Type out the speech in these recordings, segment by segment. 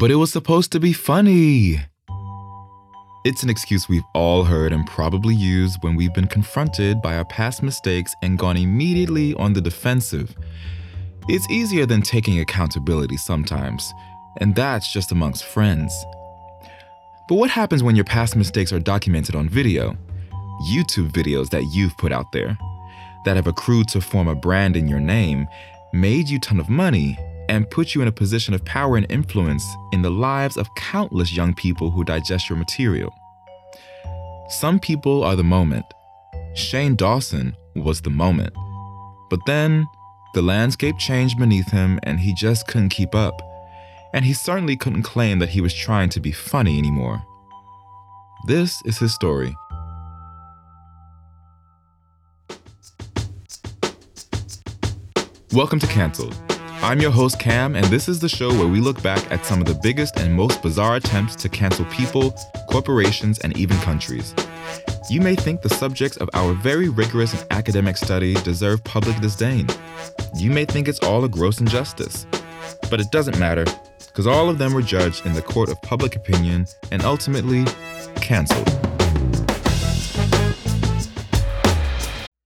But it was supposed to be funny. It's an excuse we've all heard and probably used when we've been confronted by our past mistakes and gone immediately on the defensive. It's easier than taking accountability sometimes, and that's just amongst friends. But what happens when your past mistakes are documented on video? YouTube videos that you've put out there, that have accrued to form a brand in your name, made you ton of money, and put you in a position of power and influence in the lives of countless young people who digest your material. Some people are the moment. Shane Dawson was the moment. But then, the landscape changed beneath him and he just couldn't keep up. And he certainly couldn't claim that he was trying to be funny anymore. This is his story. Welcome to Cancelled I'm your host, Cam, and this is the show where we look back at some of the biggest and most bizarre attempts to cancel people, corporations, and even countries. You may think the subjects of our very rigorous and academic study deserve public disdain. You may think it's all a gross injustice. But it doesn't matter, because all of them were judged in the court of public opinion and ultimately canceled.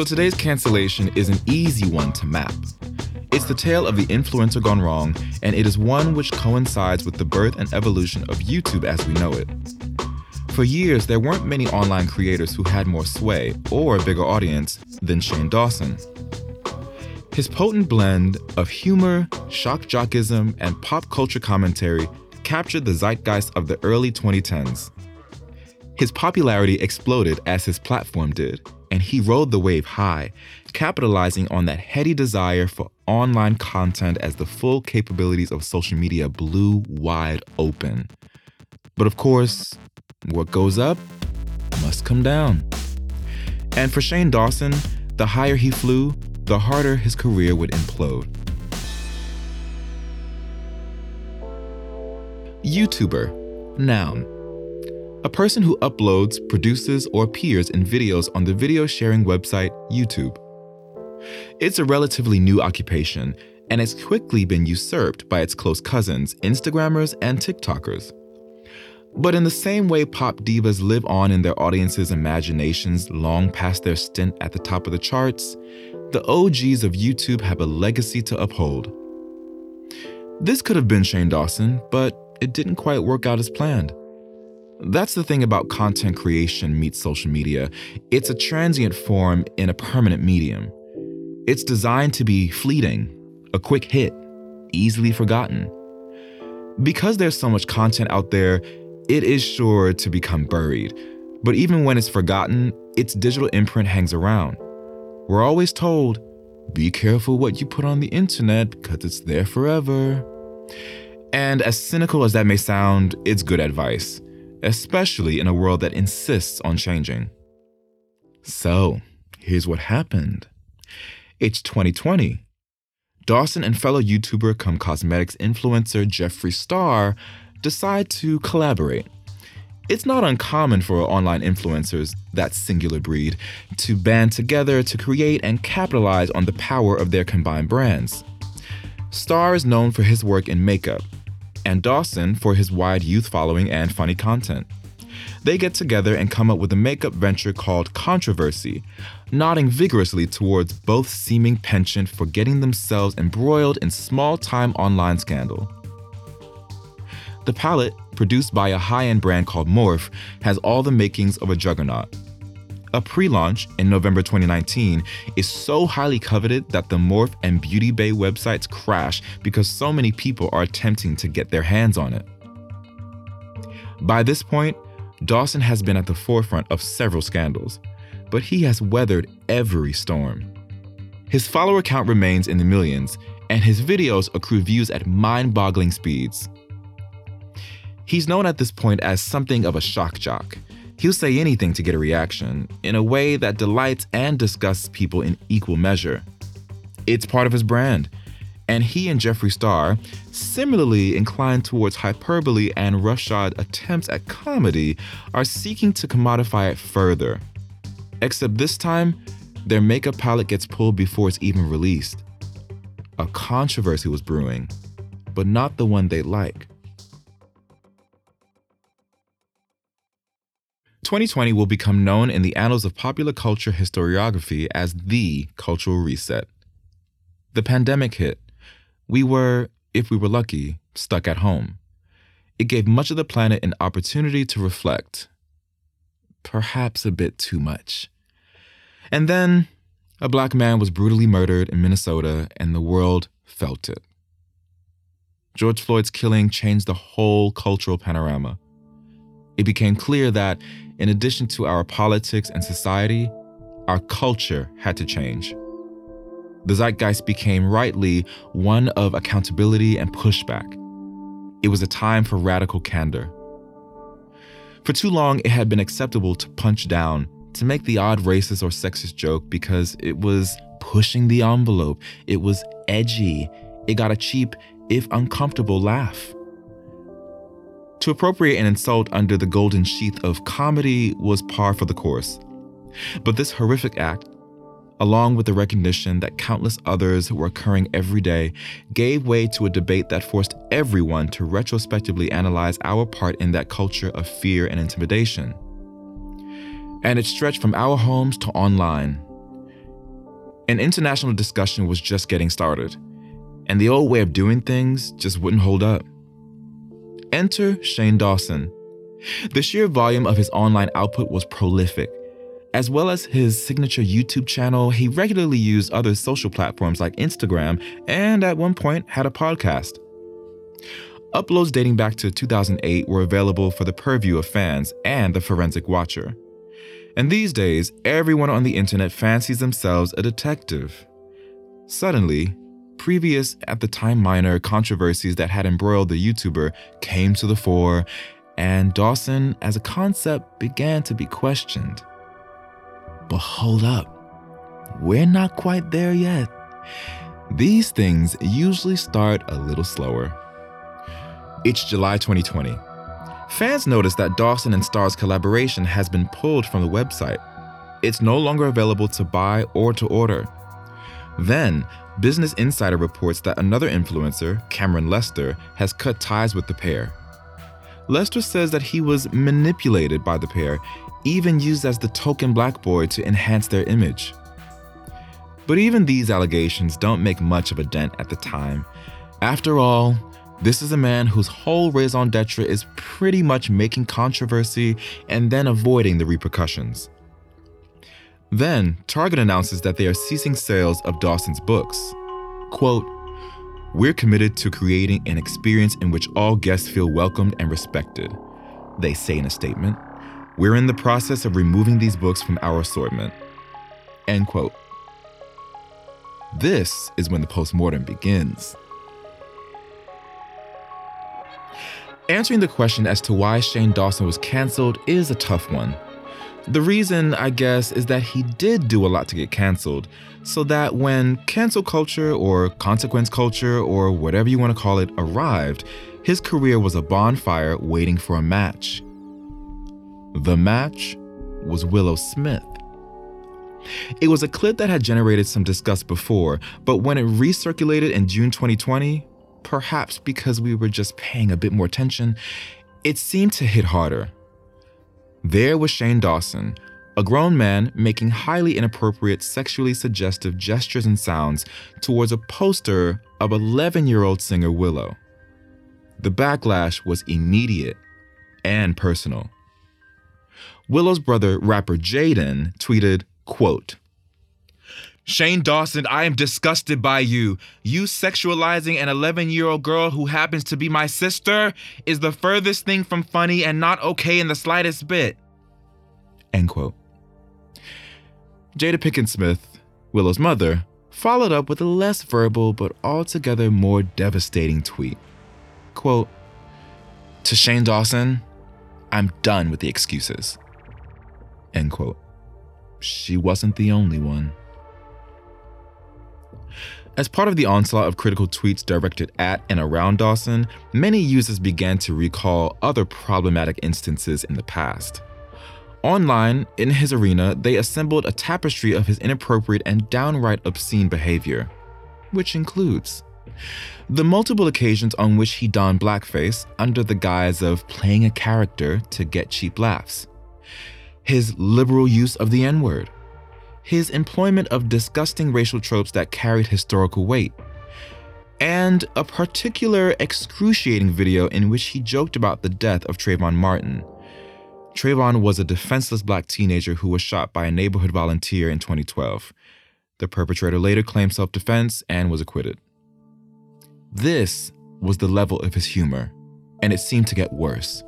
So today's cancellation is an easy one to map. It's the tale of the influencer gone wrong, and it is one which coincides with the birth and evolution of YouTube as we know it. For years, there weren't many online creators who had more sway or a bigger audience than Shane Dawson. His potent blend of humor, shock jockism, and pop culture commentary captured the zeitgeist of the early 2010s. His popularity exploded as his platform did, and he rode the wave high, capitalizing on that heady desire for online content as the full capabilities of social media blew wide open. But of course, what goes up must come down. And for Shane Dawson, the higher he flew, the harder his career would implode. YouTuber, noun a person who uploads, produces, or appears in videos on the video sharing website YouTube. It's a relatively new occupation, and has quickly been usurped by its close cousins, Instagrammers and TikTokers. But in the same way pop divas live on in their audience's imaginations long past their stint at the top of the charts, the OGs of YouTube have a legacy to uphold. This could have been Shane Dawson, but it didn't quite work out as planned. That's the thing about content creation meets social media. It's a transient form in a permanent medium. It's designed to be fleeting, a quick hit, easily forgotten. Because there's so much content out there, it is sure to become buried. But even when it's forgotten, its digital imprint hangs around. We're always told, be careful what you put on the internet because it's there forever. And as cynical as that may sound, it's good advice especially in a world that insists on changing. So, here's what happened it's 2020. Dawson and fellow YouTuber come cosmetics influencer Jeffree Star decide to collaborate. It's not uncommon for online influencers, that singular breed, to band together to create and capitalize on the power of their combined brands. Star is known for his work in makeup, and Dawson for his wide youth following and funny content. They get together and come up with a makeup venture called Controversy, nodding vigorously towards both seeming penchant for getting themselves embroiled in small time online scandal. The palette, produced by a high end brand called Morphe, has all the makings of a juggernaut a pre launch in November 2019, is so highly coveted that the Morphe and Beauty Bay websites crash because so many people are attempting to get their hands on it. By this point, Dawson has been at the forefront of several scandals, but he has weathered every storm. His follower count remains in the millions, and his videos accrue views at mind boggling speeds. He's known at this point as something of a shock jock. He'll say anything to get a reaction, in a way that delights and disgusts people in equal measure. It's part of his brand, and he and Jeffree Star, similarly inclined towards hyperbole and roughshod attempts at comedy, are seeking to commodify it further. Except this time, their makeup palette gets pulled before it's even released. A controversy was brewing, but not the one they like. 2020 will become known in the annals of popular culture historiography as the cultural reset. The pandemic hit. We were, if we were lucky, stuck at home. It gave much of the planet an opportunity to reflect. Perhaps a bit too much. And then a black man was brutally murdered in Minnesota, and the world felt it. George Floyd's killing changed the whole cultural panorama. It became clear that, in addition to our politics and society, our culture had to change. The zeitgeist became rightly one of accountability and pushback. It was a time for radical candor. For too long, it had been acceptable to punch down, to make the odd racist or sexist joke because it was pushing the envelope, it was edgy, it got a cheap, if uncomfortable, laugh. To appropriate an insult under the golden sheath of comedy was par for the course. But this horrific act, along with the recognition that countless others were occurring every day, gave way to a debate that forced everyone to retrospectively analyze our part in that culture of fear and intimidation. And it stretched from our homes to online. An international discussion was just getting started, and the old way of doing things just wouldn't hold up. Enter Shane Dawson. The sheer volume of his online output was prolific. As well as his signature YouTube channel, he regularly used other social platforms like Instagram and at one point had a podcast. Uploads dating back to 2008 were available for the purview of fans and the forensic watcher. And these days, everyone on the internet fancies themselves a detective. Suddenly, previous, at the time minor, controversies that had embroiled the YouTuber came to the fore, and Dawson as a concept began to be questioned. But hold up, we're not quite there yet. These things usually start a little slower. It's July 2020. Fans notice that Dawson and Star's collaboration has been pulled from the website. It's no longer available to buy or to order. Then, Business Insider reports that another influencer, Cameron Lester, has cut ties with the pair. Lester says that he was manipulated by the pair, even used as the token black boy to enhance their image. But even these allegations don't make much of a dent at the time. After all, this is a man whose whole raison d'etre is pretty much making controversy and then avoiding the repercussions. Then, Target announces that they are ceasing sales of Dawson's books. Quote, We're committed to creating an experience in which all guests feel welcomed and respected, they say in a statement. We're in the process of removing these books from our assortment. End quote. This is when the postmortem begins. Answering the question as to why Shane Dawson was canceled is a tough one. The reason, I guess, is that he did do a lot to get canceled, so that when cancel culture or consequence culture or whatever you want to call it arrived, his career was a bonfire waiting for a match. The match was Willow Smith. It was a clip that had generated some disgust before, but when it recirculated in June 2020, perhaps because we were just paying a bit more attention, it seemed to hit harder. There was Shane Dawson, a grown man making highly inappropriate sexually suggestive gestures and sounds towards a poster of 11 year old singer Willow. The backlash was immediate and personal. Willow's brother, rapper Jaden, tweeted, quote, Shane Dawson, I am disgusted by you. You sexualizing an 11 year old girl who happens to be my sister is the furthest thing from funny and not okay in the slightest bit. End quote. Jada Pinkett Smith, Willow's mother, followed up with a less verbal but altogether more devastating tweet. Quote, To Shane Dawson, I'm done with the excuses. End quote. She wasn't the only one. As part of the onslaught of critical tweets directed at and around Dawson, many users began to recall other problematic instances in the past. Online, in his arena, they assembled a tapestry of his inappropriate and downright obscene behavior, which includes the multiple occasions on which he donned blackface under the guise of playing a character to get cheap laughs, his liberal use of the N word, his employment of disgusting racial tropes that carried historical weight, and a particular excruciating video in which he joked about the death of Trayvon Martin. Trayvon was a defenseless black teenager who was shot by a neighborhood volunteer in 2012. The perpetrator later claimed self defense and was acquitted. This was the level of his humor, and it seemed to get worse.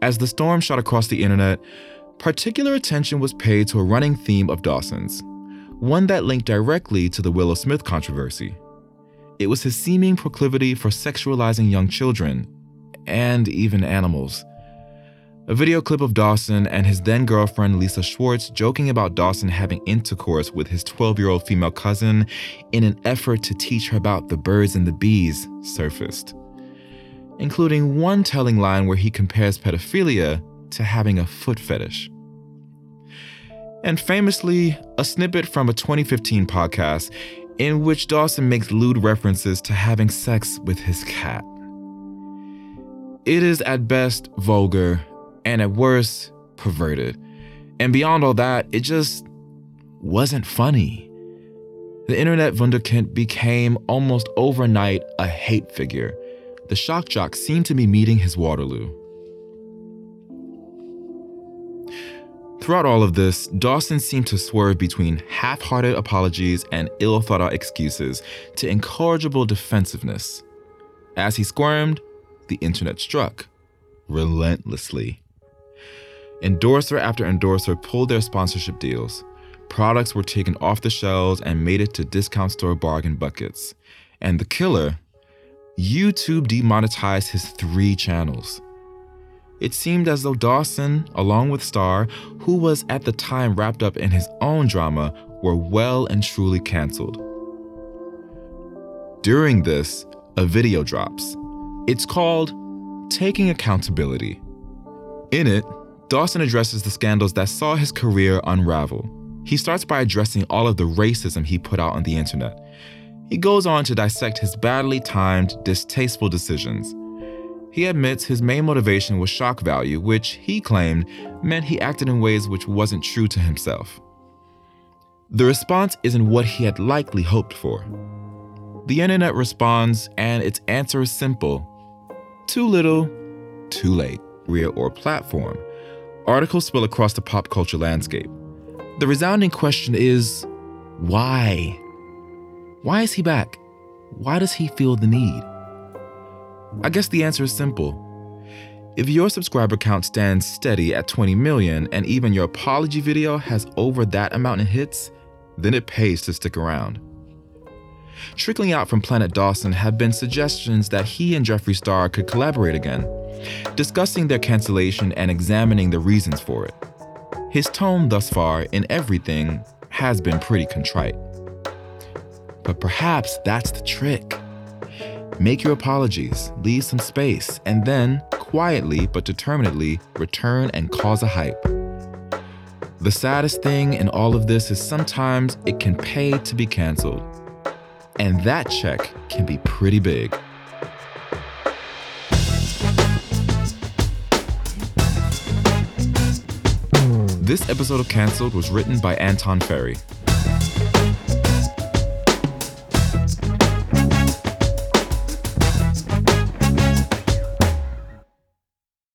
As the storm shot across the internet, particular attention was paid to a running theme of Dawson's, one that linked directly to the Willow Smith controversy. It was his seeming proclivity for sexualizing young children and even animals. A video clip of Dawson and his then girlfriend Lisa Schwartz joking about Dawson having intercourse with his 12 year old female cousin in an effort to teach her about the birds and the bees surfaced, including one telling line where he compares pedophilia to having a foot fetish. And famously, a snippet from a 2015 podcast in which Dawson makes lewd references to having sex with his cat. It is at best vulgar and at worst perverted. And beyond all that, it just wasn't funny. The internet wunderkind became almost overnight a hate figure. The shock jock seemed to be meeting his Waterloo. Throughout all of this, Dawson seemed to swerve between half hearted apologies and ill thought out excuses to incorrigible defensiveness. As he squirmed, the internet struck relentlessly. Endorser after endorser pulled their sponsorship deals. Products were taken off the shelves and made it to discount store bargain buckets. And the killer, YouTube demonetized his three channels. It seemed as though Dawson, along with Star, who was at the time wrapped up in his own drama, were well and truly canceled. During this, a video drops. It's called Taking Accountability. In it, Dawson addresses the scandals that saw his career unravel. He starts by addressing all of the racism he put out on the internet. He goes on to dissect his badly timed, distasteful decisions. He admits his main motivation was shock value, which he claimed meant he acted in ways which wasn't true to himself. The response isn't what he had likely hoped for. The internet responds, and its answer is simple too little, too late, rear or platform. Articles spill across the pop culture landscape. The resounding question is why? Why is he back? Why does he feel the need? I guess the answer is simple. If your subscriber count stands steady at 20 million and even your apology video has over that amount in hits, then it pays to stick around. Trickling out from Planet Dawson have been suggestions that he and Jeffree Star could collaborate again, discussing their cancellation and examining the reasons for it. His tone thus far in everything has been pretty contrite. But perhaps that's the trick. Make your apologies, leave some space, and then, quietly but determinedly, return and cause a hype. The saddest thing in all of this is sometimes it can pay to be canceled. And that check can be pretty big. This episode of Cancelled was written by Anton Ferrie,